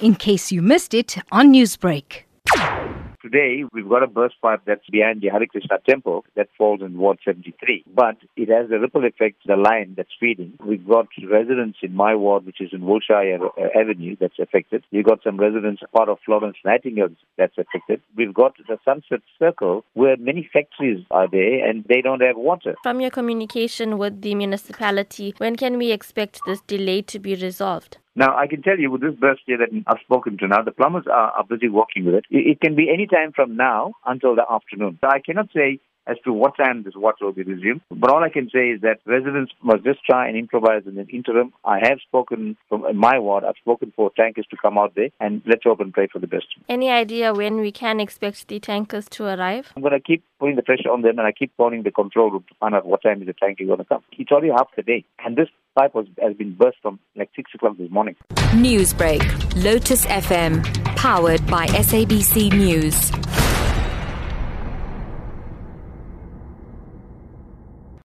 in case you missed it on Newsbreak. Today, we've got a burst pipe that's behind the Hare Krishna temple that falls in Ward 73. But it has a ripple effect to the line that's feeding. We've got residents in my ward, which is in Wilshire uh, Avenue, that's affected. We've got some residents part of Florence Nightingale that's affected. We've got the Sunset Circle where many factories are there and they don't have water. From your communication with the municipality, when can we expect this delay to be resolved? Now, I can tell you with this burst here that I've spoken to now, the plumbers are, are busy working with it. it. It can be any time from now until the afternoon. So I cannot say as to what time this water will be resumed. But all I can say is that residents must just try and improvise in the interim. I have spoken from my ward, I've spoken for tankers to come out there, and let's hope and pray for the best. Any idea when we can expect the tankers to arrive? I'm going to keep putting the pressure on them, and I keep calling the control room to find out what time is the tanker going to come. It's already half the day, and this pipe was, has been burst from like 6 o'clock this morning. Newsbreak, Lotus FM, powered by SABC News.